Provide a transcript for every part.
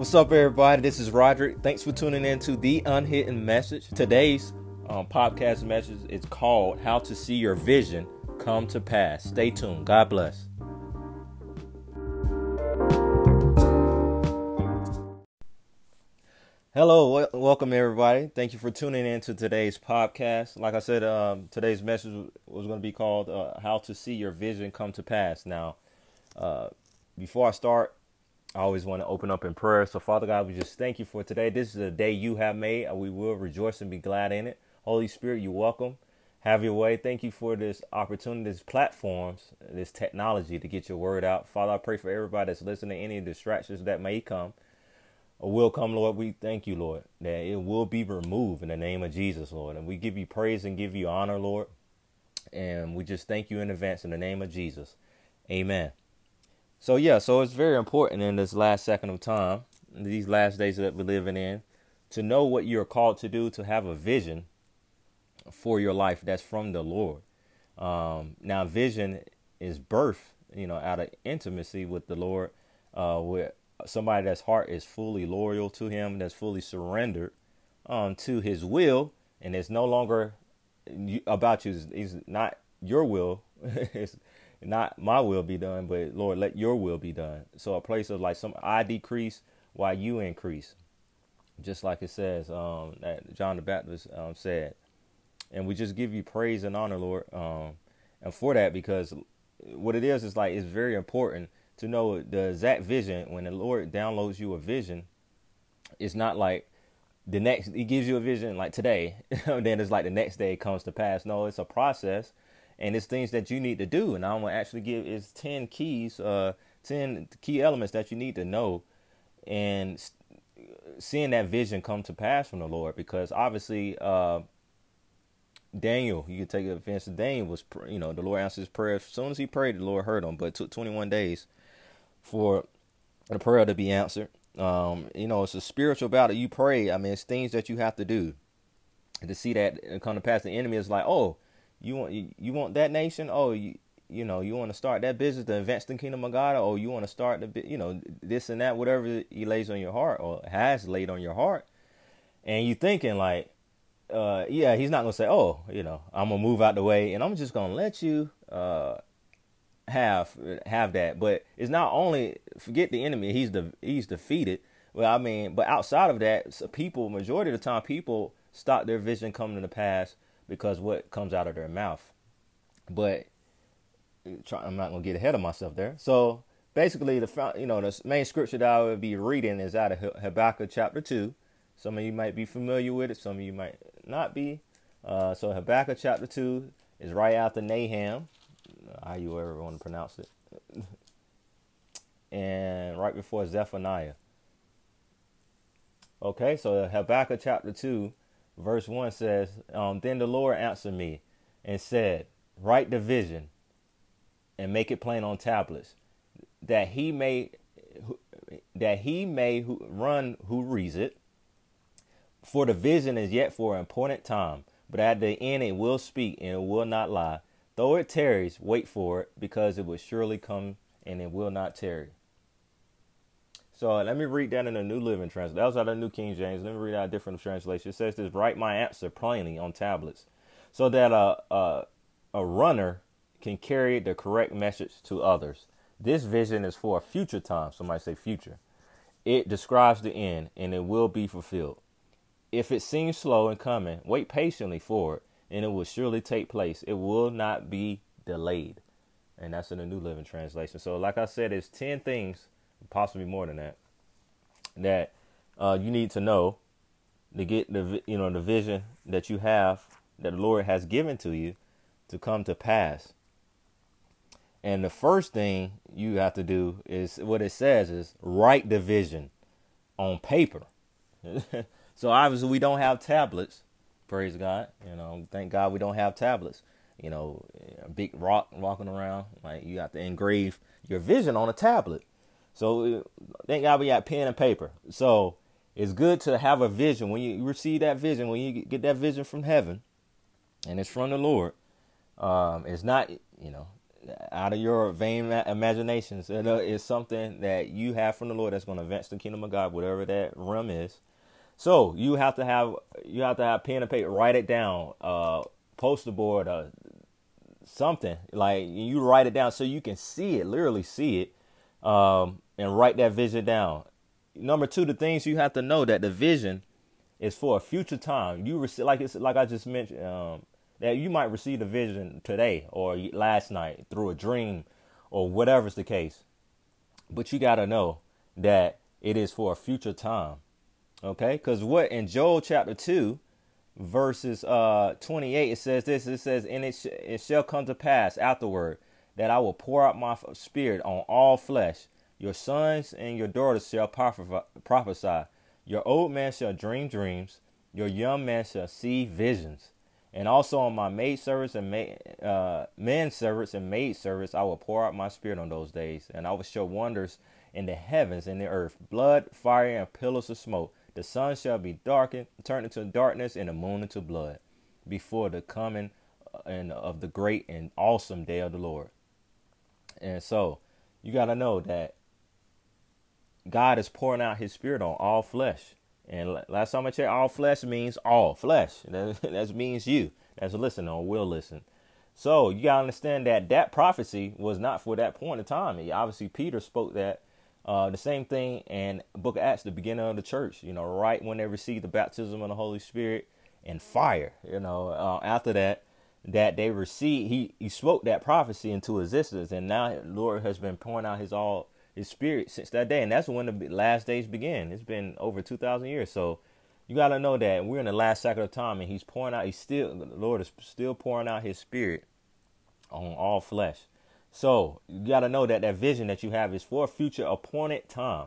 What's up, everybody? This is Rodrick. Thanks for tuning in to the Unhidden Message. Today's um, podcast message is called How to See Your Vision Come to Pass. Stay tuned. God bless. Hello, welcome everybody. Thank you for tuning in to today's podcast. Like I said, um, today's message was going to be called uh, "How to See Your Vision Come to Pass." Now, uh, before I start, I always want to open up in prayer. So, Father God, we just thank you for today. This is a day you have made, and we will rejoice and be glad in it. Holy Spirit, you're welcome. Have your way. Thank you for this opportunity, this platforms, this technology to get your word out. Father, I pray for everybody that's listening, any distractions that may come or will come, Lord. We thank you, Lord, that it will be removed in the name of Jesus, Lord. And we give you praise and give you honor, Lord. And we just thank you in advance in the name of Jesus. Amen. So yeah, so it's very important in this last second of time, these last days that we're living in, to know what you're called to do, to have a vision for your life that's from the Lord. Um, now, vision is birth, you know, out of intimacy with the Lord, uh, with somebody that's heart is fully loyal to Him, that's fully surrendered um, to His will, and it's no longer about you. It's not your will. it's not my will be done, but Lord, let your will be done. So a place of like some I decrease while you increase, just like it says um, that John the Baptist um, said. And we just give you praise and honor, Lord, um, and for that because what it is is like it's very important to know the exact vision. When the Lord downloads you a vision, it's not like the next He gives you a vision like today, then it's like the next day it comes to pass. No, it's a process and it's things that you need to do. And I'm gonna actually give is ten keys, uh, ten key elements that you need to know, and seeing that vision come to pass from the Lord. Because obviously, uh, Daniel, you can take offense to Daniel was, you know, the Lord answered his prayer as soon as he prayed, the Lord heard him. But it took 21 days for the prayer to be answered. Um, you know, it's a spiritual battle. You pray. I mean, it's things that you have to do to see that come to pass. The enemy is like, oh you want you, you want that nation? Oh, you you know you want to start that business to advance the kingdom of God, or you want to start the you know this and that, whatever He lays on your heart or has laid on your heart, and you thinking like, uh, yeah, He's not gonna say, oh, you know, I'm gonna move out the way and I'm just gonna let you uh have have that. But it's not only forget the enemy; he's the he's defeated. Well, I mean, but outside of that, people majority of the time people stop their vision coming to the pass because what comes out of their mouth. But I'm not gonna get ahead of myself there. So basically, the you know the main scripture that I would be reading is out of Habakkuk chapter two. Some of you might be familiar with it. Some of you might not be. Uh, so Habakkuk chapter two is right after Nahum, how you ever want to pronounce it, and right before Zephaniah. Okay, so Habakkuk chapter two verse 1 says, um, Then the Lord answered me and said, Write the vision and make it plain on tablets, that he may that he may run who reads it. For the vision is yet for an important time, but at the end it will speak and it will not lie. Though it tarries, wait for it, because it will surely come and it will not tarry. So uh, let me read that in the New Living Translation. That was out of the New King James. Let me read out a different translation. It says this: "Write my answer plainly on tablets, so that a a, a runner can carry the correct message to others." This vision is for a future time. Somebody say future. It describes the end, and it will be fulfilled. If it seems slow in coming, wait patiently for it, and it will surely take place. It will not be delayed. And that's in the New Living Translation. So, like I said, it's 10 things possibly more than that, that uh, you need to know to get the you know the vision that you have that the Lord has given to you to come to pass. And the first thing you have to do is what it says is write the vision on paper. so obviously we don't have tablets. Praise God. You know, thank God we don't have tablets. You know, a big rock walking around. Like you have to engrave your vision on a tablet. So thank God we got pen and paper. So it's good to have a vision. When you receive that vision, when you get that vision from heaven, and it's from the Lord, um, it's not, you know, out of your vain imaginations. It is something that you have from the Lord that's going to advance the kingdom of God, whatever that realm is. So you have to have you have to have pen and paper, write it down, uh, poster board, uh, something like you write it down so you can see it, literally see it, um, and write that vision down. Number two, the things you have to know that the vision is for a future time. You receive like it's like I just mentioned um, that you might receive a vision today or last night through a dream or whatever's the case. But you got to know that it is for a future time. Okay? Cuz what in Joel chapter 2 verses uh 28 it says this it says and it, sh- it shall come to pass afterward that I will pour out my spirit on all flesh. Your sons and your daughters shall prophesy. Your old man shall dream dreams. Your young man shall see visions. And also on my maid servants and uh, men servants and maid servants I will pour out my spirit on those days. And I will show wonders in the heavens and the earth. Blood fire and pillars of smoke. The sun shall be darkened, turned into darkness, and the moon into blood before the coming uh, and of the great and awesome day of the Lord. And so you got to know that God is pouring out his spirit on all flesh. And last time I checked, all flesh means all flesh. That, that means you that's listening or will listen. So you got to understand that that prophecy was not for that point in time. And Obviously, Peter spoke that uh, the same thing in Book of Acts, the beginning of the church. You know, right when they received the baptism of the Holy Spirit and fire. You know, uh, after that, that they received, he he spoke that prophecy into existence, and now Lord has been pouring out His all His Spirit since that day, and that's when the last days begin. It's been over two thousand years, so you got to know that we're in the last second of time, and He's pouring out. He's still the Lord is still pouring out His Spirit on all flesh. So you got to know that that vision that you have is for a future appointed time.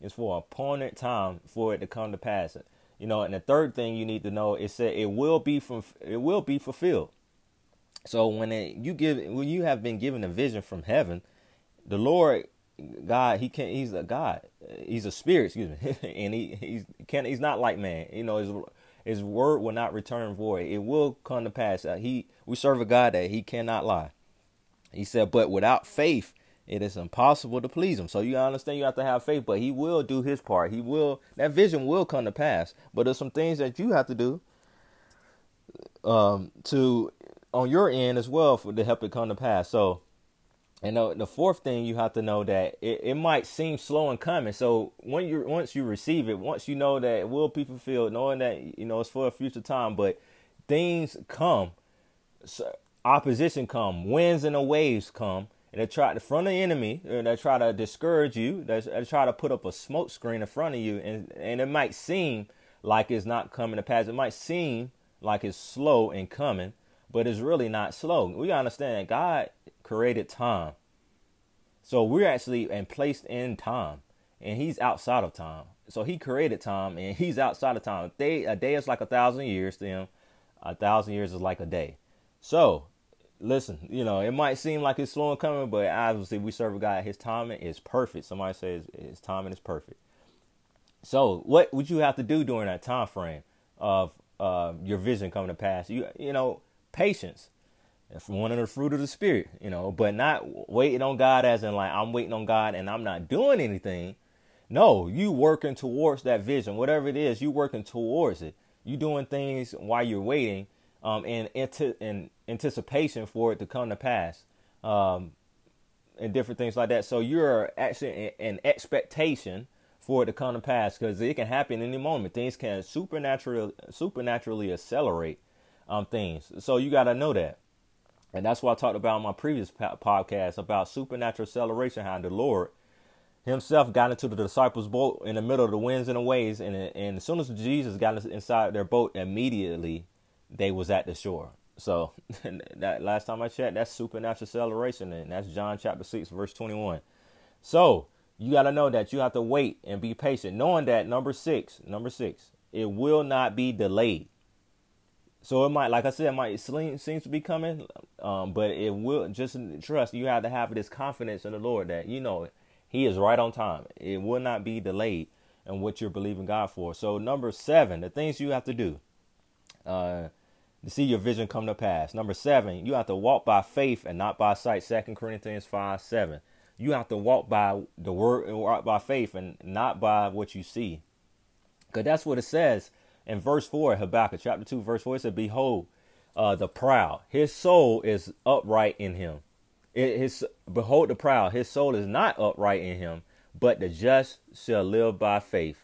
It's for appointed time for it to come to pass. You know, and the third thing you need to know is that it will be from it will be fulfilled. So when it, you give when you have been given a vision from heaven, the Lord God, he can he's a God. He's a spirit, excuse me. and he he's can he's not like man. You know, his his word will not return void. It will come to pass. Uh, he we serve a God that he cannot lie. He said, but without faith, it is impossible to please him. So you understand you have to have faith, but he will do his part. He will that vision will come to pass. But there's some things that you have to do um to on your end as well for to help it come to pass. So and the, the fourth thing you have to know that it, it might seem slow in coming. So when you once you receive it, once you know that it will be fulfilled, knowing that you know it's for a future time, but things come. So opposition come, winds and the waves come, and they try to front the enemy, and they try to discourage you. They, they try to put up a smoke screen in front of you, and and it might seem like it's not coming to pass. It might seem like it's slow in coming, but it's really not slow. We understand God created time, so we're actually and placed in time, and He's outside of time. So He created time, and He's outside of time. A day, a day is like a thousand years to Him. A thousand years is like a day. So listen, you know, it might seem like it's slow in coming, but obviously we serve a God. His timing is perfect. Somebody says his timing is perfect. So, what would you have to do during that time frame of uh, your vision coming to pass? You, you know, patience. That's one of the fruit of the spirit, you know, but not waiting on God as in like I'm waiting on God and I'm not doing anything. No, you working towards that vision, whatever it is, you working towards it. You doing things while you're waiting um, in, in anticipation for it to come to pass, um, and different things like that. So you're actually in expectation for it to come to pass because it can happen any moment. Things can supernaturally supernaturally accelerate um, things. So you got to know that. And that's what I talked about in my previous podcast about supernatural acceleration, how the Lord himself got into the disciples' boat in the middle of the winds and the waves. And, and as soon as Jesus got inside their boat, immediately they was at the shore. So that last time I checked, that's supernatural acceleration, and that's John chapter six, verse twenty-one. So you got to know that you have to wait and be patient, knowing that number six, number six, it will not be delayed. So it might, like I said, it might seem, seems to be coming, um, but it will. Just trust. You have to have this confidence in the Lord that you know He is right on time. It will not be delayed in what you're believing God for. So number seven, the things you have to do. Uh, to see your vision come to pass. Number seven, you have to walk by faith and not by sight. Second Corinthians 5 7. You have to walk by the word walk by faith and not by what you see. Because that's what it says in verse 4, Habakkuk chapter 2, verse 4. It said, Behold, uh, the proud, his soul is upright in him. It, his behold the proud, his soul is not upright in him, but the just shall live by faith.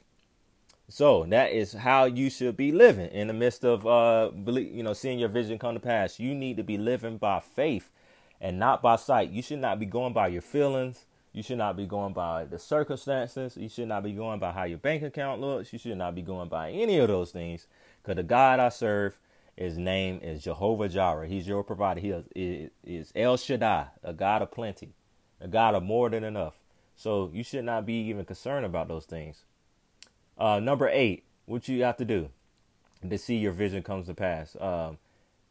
So that is how you should be living in the midst of uh you know seeing your vision come to pass. You need to be living by faith and not by sight. You should not be going by your feelings. You should not be going by the circumstances. You should not be going by how your bank account looks. You should not be going by any of those things. Because the God I serve, his name is Jehovah Jireh. He's your provider. He is, is El Shaddai, a God of plenty, a God of more than enough. So you should not be even concerned about those things. Uh, number eight, what you have to do to see your vision comes to pass. Um,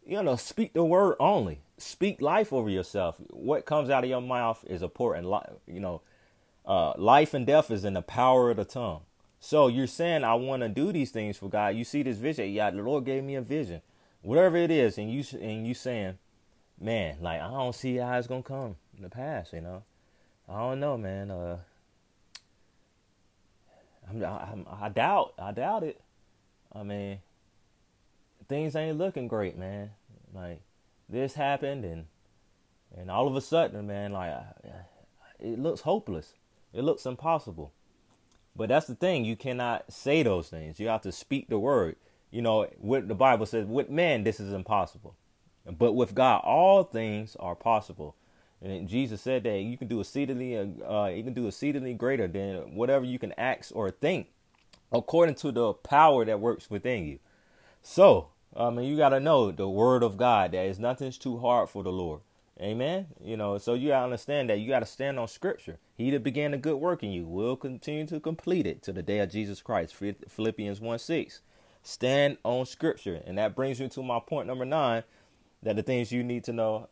you know, speak the word only. Speak life over yourself. What comes out of your mouth is important. You know, uh, life and death is in the power of the tongue. So you're saying, I want to do these things for God. You see this vision. Yeah, the Lord gave me a vision. Whatever it is, and you and you saying, man, like I don't see how it's gonna come in the past. You know, I don't know, man. Uh, I'm, I'm, I doubt. I doubt it. I mean, things ain't looking great, man. Like this happened, and and all of a sudden, man, like it looks hopeless. It looks impossible. But that's the thing. You cannot say those things. You have to speak the word. You know what the Bible says. With man, this is impossible, but with God, all things are possible. And Jesus said that you can do exceedingly, uh, you can do exceedingly greater than whatever you can ask or think, according to the power that works within you. So, I mean, you got to know the word of God. That is nothing's too hard for the Lord. Amen. You know, so you got to understand that you got to stand on Scripture. He that began a good work in you will continue to complete it to the day of Jesus Christ. Philippians 1 6. Stand on Scripture. And that brings me to my point number nine that the things you need to know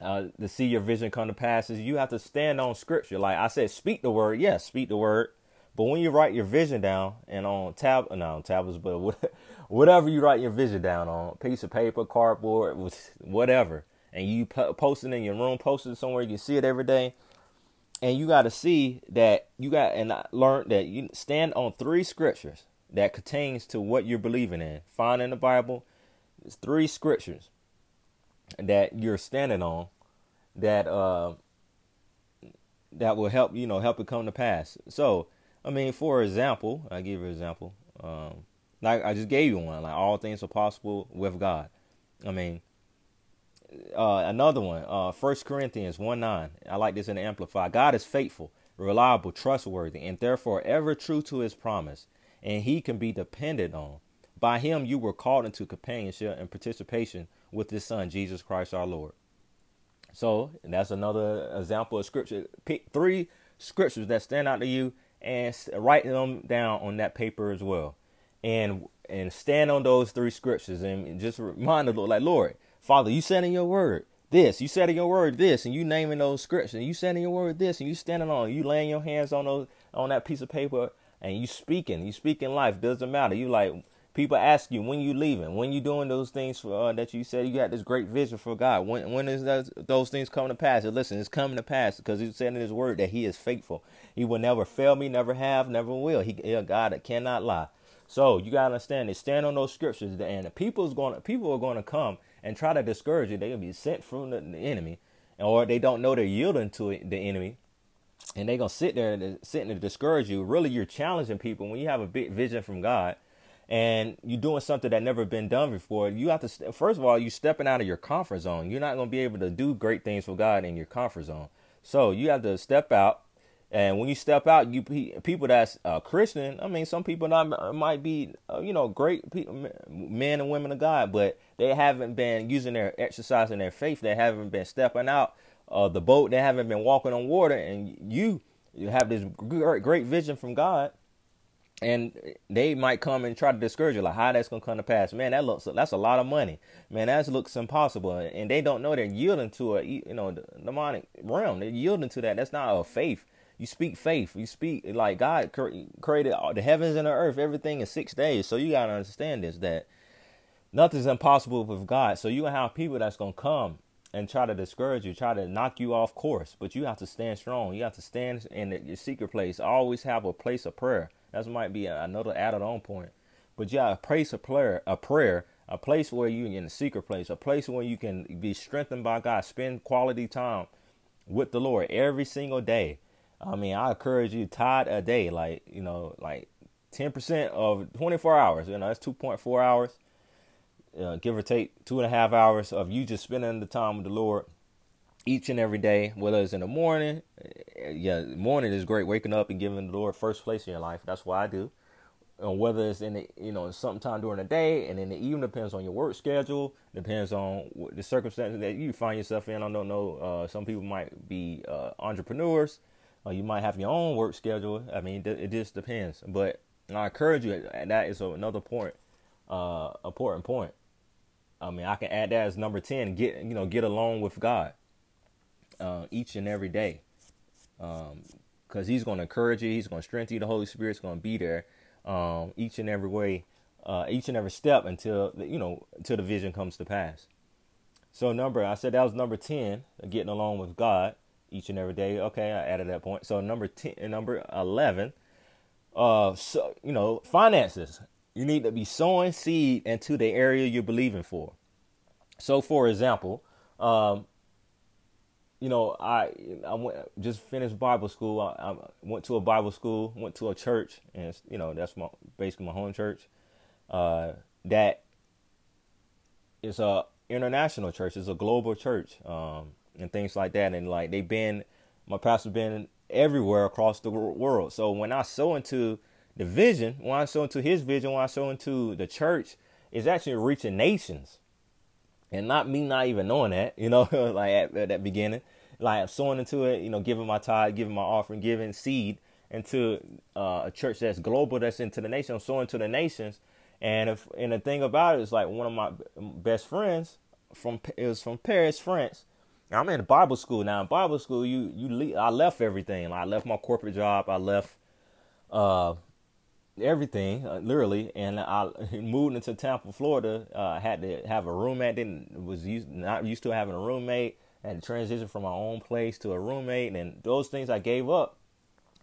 uh, to see your vision come to pass is you have to stand on scripture. Like I said, speak the word. Yes, speak the word. But when you write your vision down and on tab, no, on tablets, but whatever you write your vision down on, piece of paper, cardboard, whatever, and you post it in your room, post it somewhere you can see it every day, and you got to see that you got and I learned that you stand on three scriptures that contains to what you're believing in. Find in the Bible, it's three scriptures that you're standing on that uh that will help you know help it come to pass. So I mean, for example, I give you an example. Um, like I just gave you one. Like all things are possible with God. I mean, uh, another one. Uh, First Corinthians one nine. I like this in Amplify. God is faithful, reliable, trustworthy, and therefore ever true to His promise, and He can be depended on. By Him, you were called into companionship and participation with his son, Jesus Christ our Lord. So that's another example of scripture. Pick three scriptures that stand out to you and write them down on that paper as well. And and stand on those three scriptures and just remind the Lord, like, Lord, Father, you said in your word this, you said in your word this, and you naming those scriptures, and you said in your word this, and you standing on, you laying your hands on those on that piece of paper, and you speaking, you speaking life. Doesn't matter. You like People ask you when you leaving, when you doing those things for, uh, that you said you got this great vision for God. When when is those, those things coming to pass? And listen, it's coming to pass because He said in His Word that He is faithful. He will never fail me, never have, never will. He, a God that cannot lie. So you gotta understand it. Stand on those scriptures, and the people's going people are going to come and try to discourage you. They're gonna be sent from the, the enemy, or they don't know they're yielding to the enemy, and they're gonna sit there and sitting to discourage you. Really, you're challenging people when you have a big vision from God and you're doing something that never been done before, you have to first of all you're stepping out of your comfort zone. You're not going to be able to do great things for God in your comfort zone. So you have to step out. And when you step out, you people that's uh, Christian. I mean, some people not, might be, uh, you know, great people, men and women of God, but they haven't been using their exercising their faith. They haven't been stepping out of the boat. They haven't been walking on water. And you, you have this great vision from God and they might come and try to discourage you, like how that's gonna come to pass. Man, that looks that's a lot of money. Man, that looks impossible, and they don't know they're yielding to a you know the demonic realm. They're yielding to that. That's not a faith. You speak faith. You speak like God created the heavens and the earth, everything in six days. So you gotta understand this that nothing's impossible with God. So you gonna have people that's gonna come and try to discourage you, try to knock you off course. But you have to stand strong. You have to stand in your secret place. Always have a place of prayer. That might be another added on point. But yeah, a place of prayer, a prayer, a place where you in a secret place, a place where you can be strengthened by God, spend quality time with the Lord every single day. I mean, I encourage you tithe a day, like you know, like ten percent of twenty four hours. You know, that's two point four hours uh, give or take two and a half hours of you just spending the time with the Lord each and every day, whether it's in the morning. Uh, yeah, morning is great. Waking up and giving the Lord first place in your life. That's what I do. And whether it's in the, you know, sometime during the day and in the evening depends on your work schedule, depends on the circumstances that you find yourself in. I don't know. Uh, some people might be uh, entrepreneurs. Uh, you might have your own work schedule. I mean, it just depends. But I encourage you. And that is another point, uh, important point. I mean, I can add that as number ten. Get you know, get along with God uh, each and every day, because um, He's going to encourage you. He's going to strengthen you. The Holy Spirit's going to be there um, each and every way, uh, each and every step until you know until the vision comes to pass. So number, I said that was number ten, getting along with God each and every day. Okay, I added that point. So number ten, number eleven, uh, so you know, finances you need to be sowing seed into the area you're believing for. So, for example, um, you know, I I went just finished Bible school. I, I, went to a Bible school, went to a church, and you know that's my basically my home church. Uh, that is a international church. It's a global church, um, and things like that. And like they've been, my pastor's been everywhere across the world. So when I sow into the vision, when I sow into his vision, when I sow into the church, is actually reaching nations. And not me not even knowing that, you know, like at, at that beginning. Like I'm sowing into it, you know, giving my tithe, giving my offering, giving seed into uh, a church that's global, that's into the nation. I'm sowing to the nations. And if and the thing about it is like one of my best friends from it was from Paris, France. I'm in Bible school now. In Bible school, you you leave, I left everything. I left my corporate job. I left uh, everything uh, literally and i moved into tampa florida uh, had to have a roommate didn't was used not used to having a roommate to transition from my own place to a roommate and those things i gave up.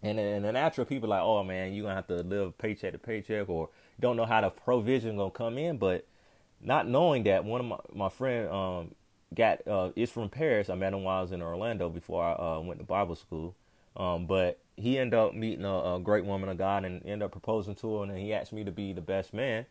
And in the natural people like oh man you're gonna have to live paycheck to paycheck or don't know how the provision gonna come in but not knowing that one of my, my friend um, got uh, is from paris. I met him while i was in orlando before i uh, went to bible school. Um, but he ended up meeting a, a, great woman of God and ended up proposing to her, and he asked me to be the best man.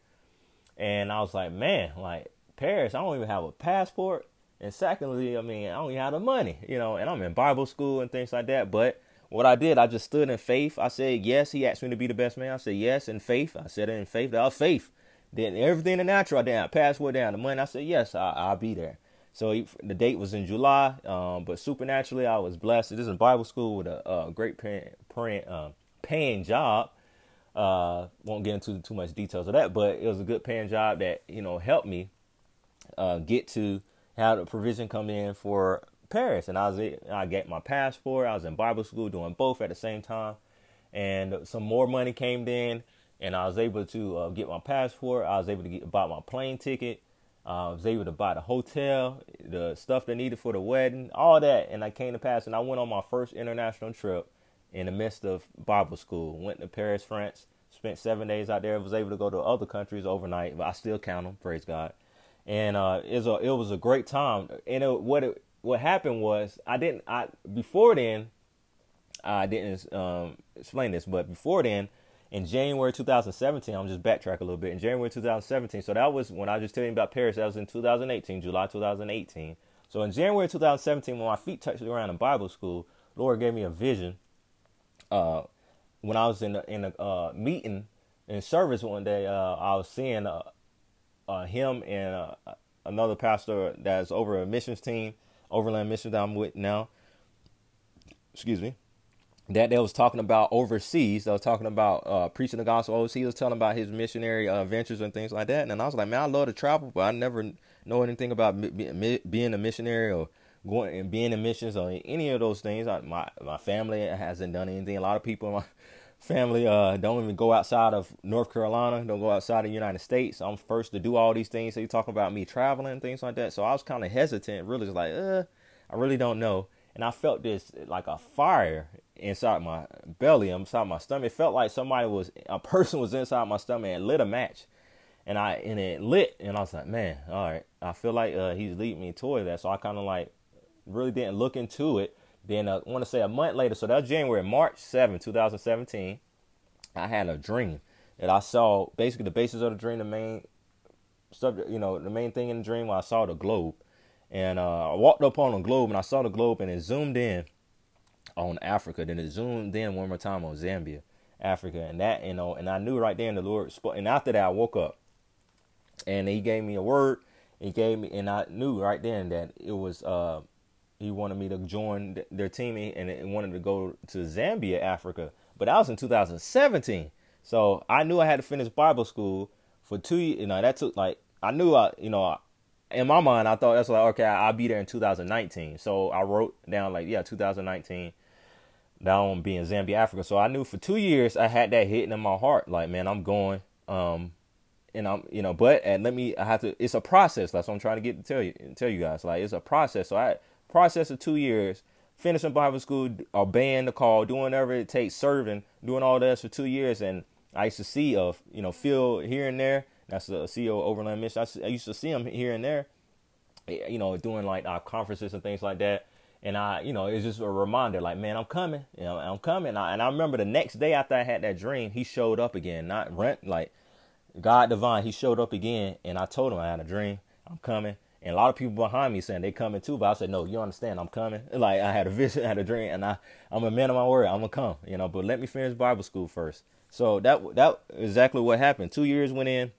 And I was like, man, like Paris, I don't even have a passport. And secondly, I mean, I don't even have the money, you know, and I'm in Bible school and things like that. But what I did, I just stood in faith. I said, yes, he asked me to be the best man. I said, yes, in faith. I said it in faith. That was faith. Then everything in the natural, have passport down, the money. I said, yes, I, I'll be there. So he, the date was in July, um, but supernaturally I was blessed. This is Bible school with a, a great paying, paying, uh, paying job. Uh, won't get into too much details of that, but it was a good paying job that you know helped me uh, get to have the provision come in for Paris. And I was I get my passport. I was in Bible school doing both at the same time, and some more money came in, and I was able to uh, get my passport. I was able to get buy my plane ticket uh, I was able to buy the hotel, the stuff they needed for the wedding, all that, and I came to pass. And I went on my first international trip in the midst of Bible school. Went to Paris, France. Spent seven days out there. Was able to go to other countries overnight, but I still count them. Praise God. And uh, it was a it was a great time. And it, what it, what happened was I didn't I before then I didn't um, explain this, but before then in January 2017, I'm just backtrack a little bit. In January 2017, so that was when I was just telling you about Paris. That was in 2018, July 2018. So in January 2017, when my feet touched around in Bible school, Lord gave me a vision. Uh, when I was in a, in a uh, meeting in service one day, uh, I was seeing uh, uh, him and uh, another pastor that's over a missions team, Overland Mission that I'm with now. Excuse me that they was talking about overseas. They was talking about uh, preaching the gospel overseas. He was telling about his missionary uh, ventures and things like that. And I was like, man, I love to travel, but I never know anything about being a missionary or going and being in missions or any of those things. I, my my family hasn't done anything. A lot of people in my family uh, don't even go outside of North Carolina, don't go outside of the United States. I'm first to do all these things. So you talk about me traveling and things like that. So I was kind of hesitant, really, just like, uh, I really don't know. And I felt this like a fire inside my belly, inside my stomach. It felt like somebody was, a person was inside my stomach and lit a match. And I and it lit, and I was like, man, all right. I feel like uh, he's leading me toward that. So I kind of like really didn't look into it. Then uh, I want to say a month later, so that was January, March 7, 2017. I had a dream that I saw basically the basis of the dream, the main subject, you know, the main thing in the dream. I saw the globe, and uh, I walked up on the globe and I saw the globe, and it zoomed in on Africa. Then it zoomed in one more time on Zambia, Africa, and that you know, and I knew right then the Lord spoke. And after that, I woke up, and He gave me a word. He gave me, and I knew right then that it was. Uh, he wanted me to join their team and wanted to go to Zambia, Africa. But that was in 2017. So I knew I had to finish Bible school for two. You know, that took like I knew I, you know, in my mind I thought that's like okay, I'll be there in 2019. So I wrote down like yeah, 2019. Down being Zambia, Africa. So I knew for two years I had that hitting in my heart. Like man, I'm going. Um, and I'm, you know, but and let me, I have to. It's a process. That's what I'm trying to get to tell you, tell you guys. Like it's a process. So I process of two years, finishing Bible school, obeying the call, doing whatever it takes, serving, doing all that for two years. And I used to see of, you know, Phil here and there. That's the CEO Overland Mission. I, used to see him here and there, eh, you know, doing like our conferences and things like that. And I, you know, it's just a reminder, like, man, I'm coming, you know, I'm coming. I, and I remember the next day after I had that dream, he showed up again, not rent, like God divine. He showed up again, and I told him I had a dream. I'm coming. And a lot of people behind me saying they coming too, but I said, no, you understand, I'm coming. Like I had a vision, I had a dream, and I, I'm a man of my word. I'm gonna come, you know. But let me finish Bible school first. So that that exactly what happened. Two years went in,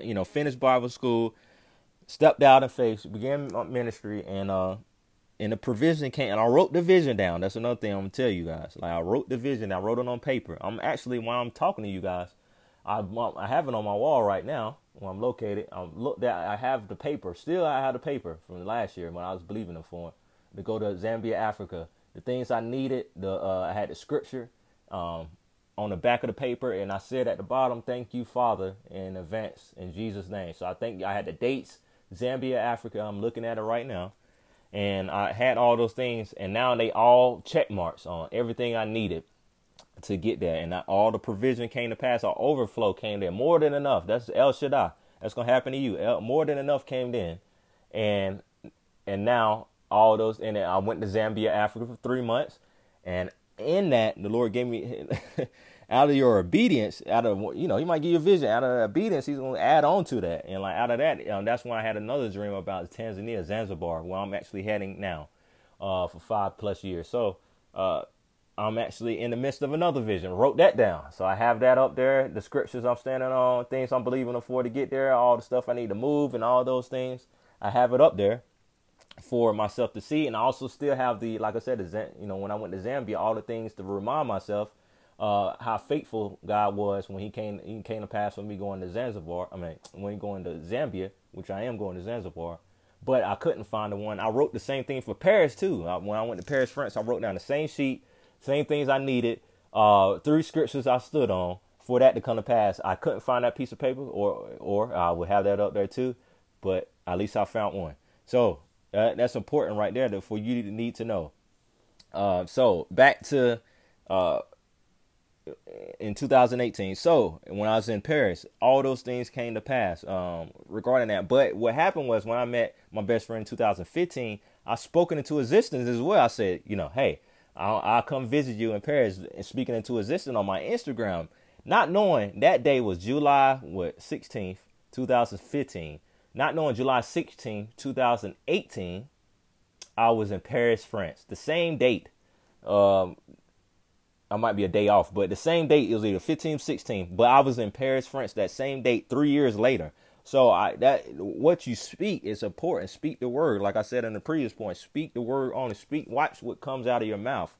you know, finished Bible school, stepped out in faith, began ministry, and uh, and the provision came. And I wrote the vision down. That's another thing I'm gonna tell you guys. Like I wrote the vision, I wrote it on paper. I'm actually while I'm talking to you guys, I I have it on my wall right now where I'm located. I'm look that I have the paper. Still, I have the paper from last year when I was believing it for to go to Zambia, Africa. The things I needed, the uh, I had the scripture um, on the back of the paper, and I said at the bottom, "Thank you, Father, in advance in Jesus' name." So I think I had the dates, Zambia, Africa. I'm looking at it right now, and I had all those things, and now they all check marks on everything I needed to get there. And all the provision came to pass, our overflow came there. More than enough. That's El Shaddai. That's gonna happen to you. More than enough came in, and and now all those. And I went to Zambia, Africa for three months, and in that the Lord gave me. out of your obedience, out of you know, He might give you a vision. Out of obedience, He's to add on to that, and like out of that, um, that's when I had another dream about Tanzania, Zanzibar, where I'm actually heading now, uh, for five plus years. So, uh, I'm actually in the midst of another vision. Wrote that down. So I have that up there. The scriptures I'm standing on, things I'm believing for to get there, all the stuff I need to move and all those things. I have it up there for myself to see. And I also still have the, like I said, the, you know, when I went to Zambia, all the things to remind myself uh, how faithful God was when He came. He came to pass with me going to Zanzibar. I mean, when going to Zambia, which I am going to Zanzibar. But I couldn't find the one. I wrote the same thing for Paris too. When I went to Paris, France, I wrote down the same sheet same things I needed. Uh, three scriptures I stood on for that to come to pass. I couldn't find that piece of paper, or or I would have that up there too, but at least I found one. So uh, that's important right there for you to need to know. Uh, so back to uh, in 2018. So when I was in Paris, all those things came to pass um, regarding that. But what happened was when I met my best friend in 2015, I spoken into existence as well. I said, you know, hey, I'll, I'll come visit you in Paris and speaking into existence on my Instagram, not knowing that day was July what 16th, 2015. Not knowing July 16th, 2018, I was in Paris, France. The same date. Um, I might be a day off, but the same date it was either 15, 16. But I was in Paris, France that same date three years later. So I that what you speak is important. Speak the word, like I said in the previous point. Speak the word on it. Speak. Watch what comes out of your mouth,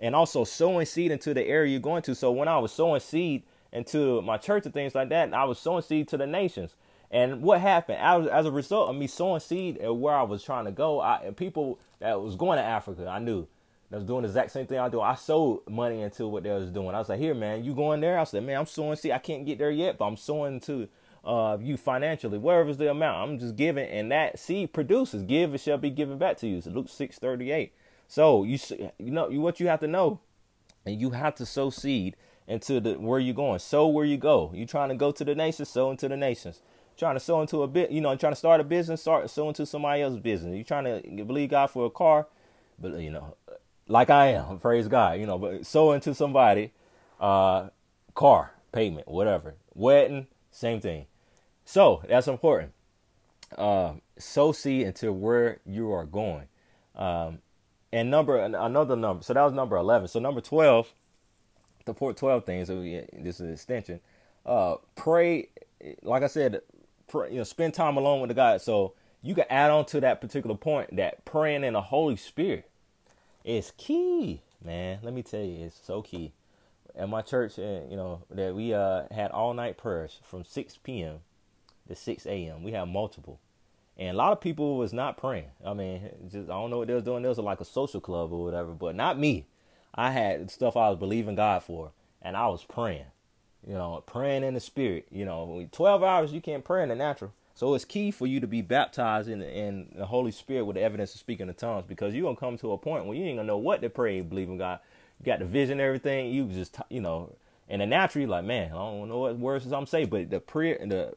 and also sowing seed into the area you're going to. So when I was sowing seed into my church and things like that, I was sowing seed to the nations. And what happened as, as a result of me sowing seed and where I was trying to go, I, people that was going to Africa, I knew that's doing the exact same thing I do. I sold money into what they was doing. I was like, here, man, you going there? I said, man, I'm sowing. See, I can't get there yet, but I'm sowing to uh, you financially, wherever's the amount. I'm just giving, and that seed produces. Give, it shall be given back to you. So Luke six thirty eight. So you you know you what you have to know, and you have to sow seed into the where you going. Sow where you go. You trying to go to the nations, sow into the nations. Trying to sow into a bit, you know, trying to start a business, start sow into somebody else's business. You trying to believe God for a car, but you know, like I am, praise God, you know, but so into somebody, uh, car, payment, whatever, wedding, same thing. So that's important. Uh, sow seed into where you are going. Um, and number another number. So that was number eleven. So number twelve, the port twelve things. So this is an extension. Uh, pray, like I said, pray, you know, spend time alone with the God. So you can add on to that particular point that praying in the Holy Spirit it's key, man. Let me tell you, it's so key. At my church, uh, you know, that we uh, had all night prayers from 6 p.m. to 6 a.m. We had multiple, and a lot of people was not praying. I mean, just I don't know what they was doing. There was like a social club or whatever, but not me. I had stuff I was believing God for, and I was praying. You know, praying in the spirit. You know, 12 hours you can't pray in the natural. So it's key for you to be baptized in the, in the Holy Spirit with the evidence of speaking in tongues because you're going to come to a point where you ain't going to know what to pray believe in God. You got the vision everything. You just, you know, and the natural, like, man, I don't know what words I'm saying, but the prayer, the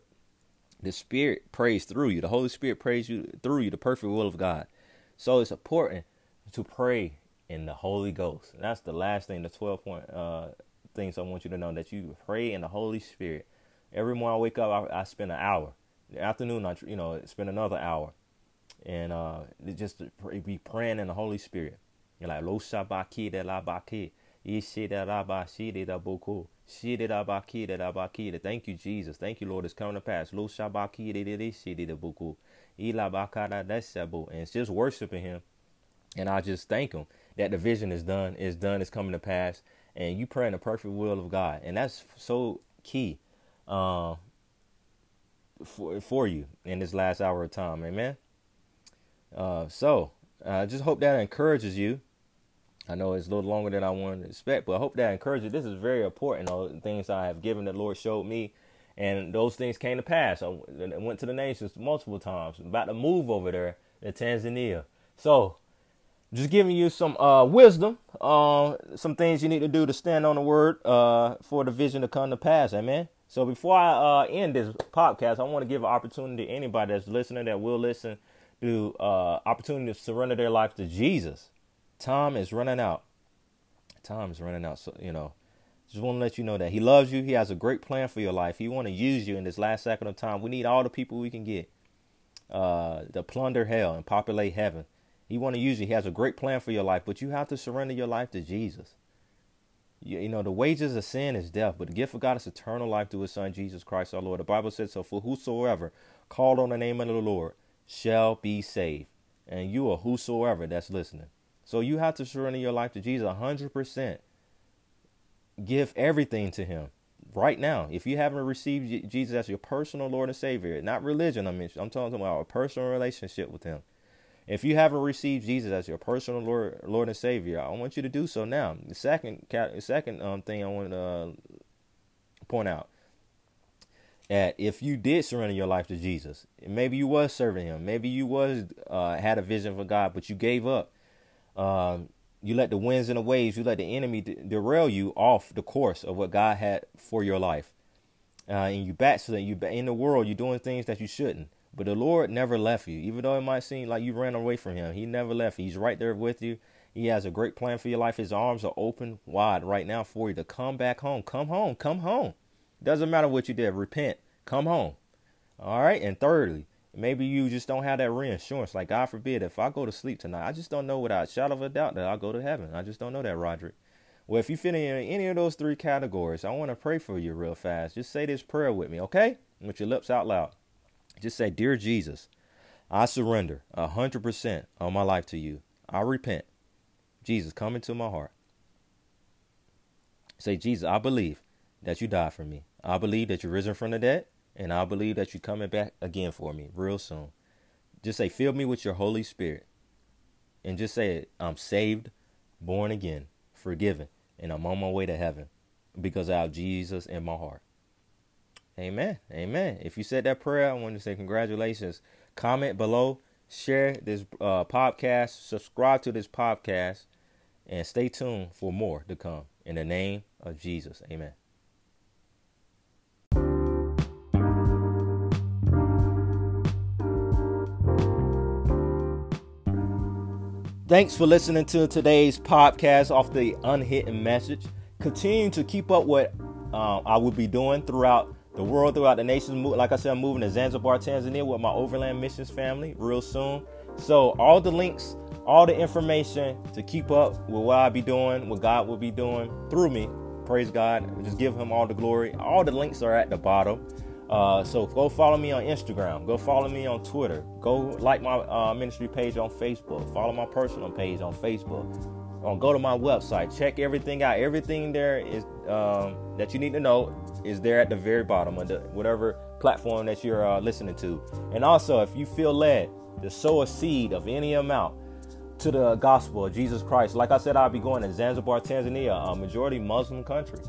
the Spirit prays through you. The Holy Spirit prays you through you, the perfect will of God. So it's important to pray in the Holy Ghost. And that's the last thing, the 12 point uh, things I want you to know that you pray in the Holy Spirit. Every morning I wake up, I, I spend an hour the afternoon, I you know spend another hour, and uh, just be praying in the Holy Spirit. You're like lo shabaki de ishi de la shi de baki. Thank you, Jesus. Thank you, Lord. It's coming to pass. Lo shabaki de de shi de bakara desabu, and it's just worshiping Him, and I just thank Him that the vision is done, is done, is coming to pass, and you pray in the perfect will of God, and that's so key. Uh, for for you in this last hour of time. Amen. Uh, so I just hope that encourages you. I know it's a little longer than I wanted to expect, but I hope that encourages you. This is very important. All the things I have given the Lord showed me, and those things came to pass. I went to the nations multiple times. I'm about to move over there to Tanzania. So just giving you some uh, wisdom, uh, some things you need to do to stand on the word uh, for the vision to come to pass. Amen. So before I uh, end this podcast, I want to give an opportunity to anybody that's listening that will listen to uh, opportunity to surrender their life to Jesus. Time is running out. Time is running out. So you know, just want to let you know that He loves you. He has a great plan for your life. He want to use you in this last second of time. We need all the people we can get uh, to plunder hell and populate heaven. He want to use you. He has a great plan for your life, but you have to surrender your life to Jesus. You, know, the wages of sin is death, but the gift of God is eternal life through his son, Jesus Christ our Lord. The Bible says so, for whosoever called on the name of the Lord shall be saved. And you are whosoever that's listening. So you have to surrender your life to Jesus 100%. Give everything to him right now. If you haven't received Jesus as your personal Lord and Savior, not religion, I mean, I'm talking about a personal relationship with him. If you haven't received Jesus as your personal Lord, Lord and Savior, I want you to do so now. The second, second um, thing I want to uh, point out that if you did surrender your life to Jesus, maybe you was serving Him, maybe you was uh, had a vision for God, but you gave up. Um, you let the winds and the waves, you let the enemy derail you off the course of what God had for your life, uh, and you backslid. You in the world, you're doing things that you shouldn't. But the Lord never left you. Even though it might seem like you ran away from him, he never left. He's right there with you. He has a great plan for your life. His arms are open wide right now for you to come back home. Come home. Come home. Doesn't matter what you did. Repent. Come home. All right. And thirdly, maybe you just don't have that reinsurance. Like God forbid, if I go to sleep tonight, I just don't know without a shadow of a doubt that I'll go to heaven. I just don't know that, Rodrick. Well, if you fit in any of those three categories, I want to pray for you real fast. Just say this prayer with me, okay? With your lips out loud. Just say, Dear Jesus, I surrender a 100% of my life to you. I repent. Jesus, come into my heart. Say, Jesus, I believe that you died for me. I believe that you're risen from the dead, and I believe that you're coming back again for me real soon. Just say, fill me with your Holy Spirit. And just say, I'm saved, born again, forgiven, and I'm on my way to heaven because I have Jesus in my heart. Amen. Amen. If you said that prayer, I want to say congratulations. Comment below, share this uh, podcast, subscribe to this podcast, and stay tuned for more to come. In the name of Jesus. Amen. Thanks for listening to today's podcast off the Unhidden Message. Continue to keep up what uh, I will be doing throughout the world, throughout the nations. Like I said, I'm moving to Zanzibar, Tanzania with my Overland Missions family real soon. So, all the links, all the information to keep up with what I'll be doing, what God will be doing through me. Praise God. Just give Him all the glory. All the links are at the bottom. Uh, so go follow me on Instagram. Go follow me on Twitter. Go like my uh, ministry page on Facebook. Follow my personal page on Facebook. Or go to my website. Check everything out. Everything there is um, that you need to know is there at the very bottom of the, whatever platform that you're uh, listening to. And also, if you feel led to sow a seed of any amount to the gospel of Jesus Christ, like I said, I'll be going to Zanzibar, Tanzania, a majority Muslim country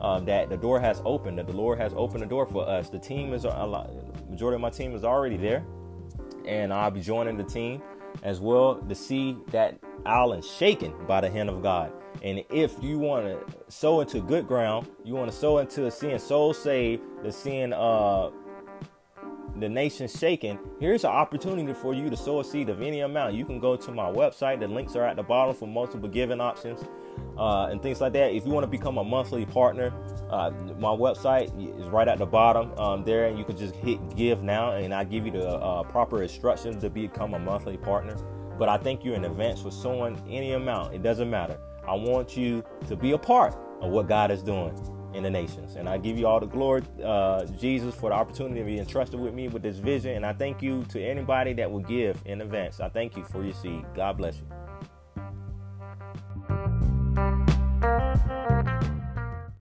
um, that the door has opened, that the Lord has opened the door for us. The team is a lot, majority of my team is already there, and I'll be joining the team as well to see that island shaken by the hand of God. And if you want to sow into good ground, you want to sow into seeing souls saved, to seeing uh, the nation shaken, here's an opportunity for you to sow a seed of any amount. You can go to my website. The links are at the bottom for multiple giving options uh, and things like that. If you want to become a monthly partner, uh, my website is right at the bottom um, there, and you can just hit give now, and I give you the uh, proper instructions to become a monthly partner. But I thank you in advance for sowing any amount. It doesn't matter. I want you to be a part of what God is doing in the nations. And I give you all the glory, uh, Jesus, for the opportunity to be entrusted with me with this vision. And I thank you to anybody that will give in advance. I thank you for your seed. God bless you.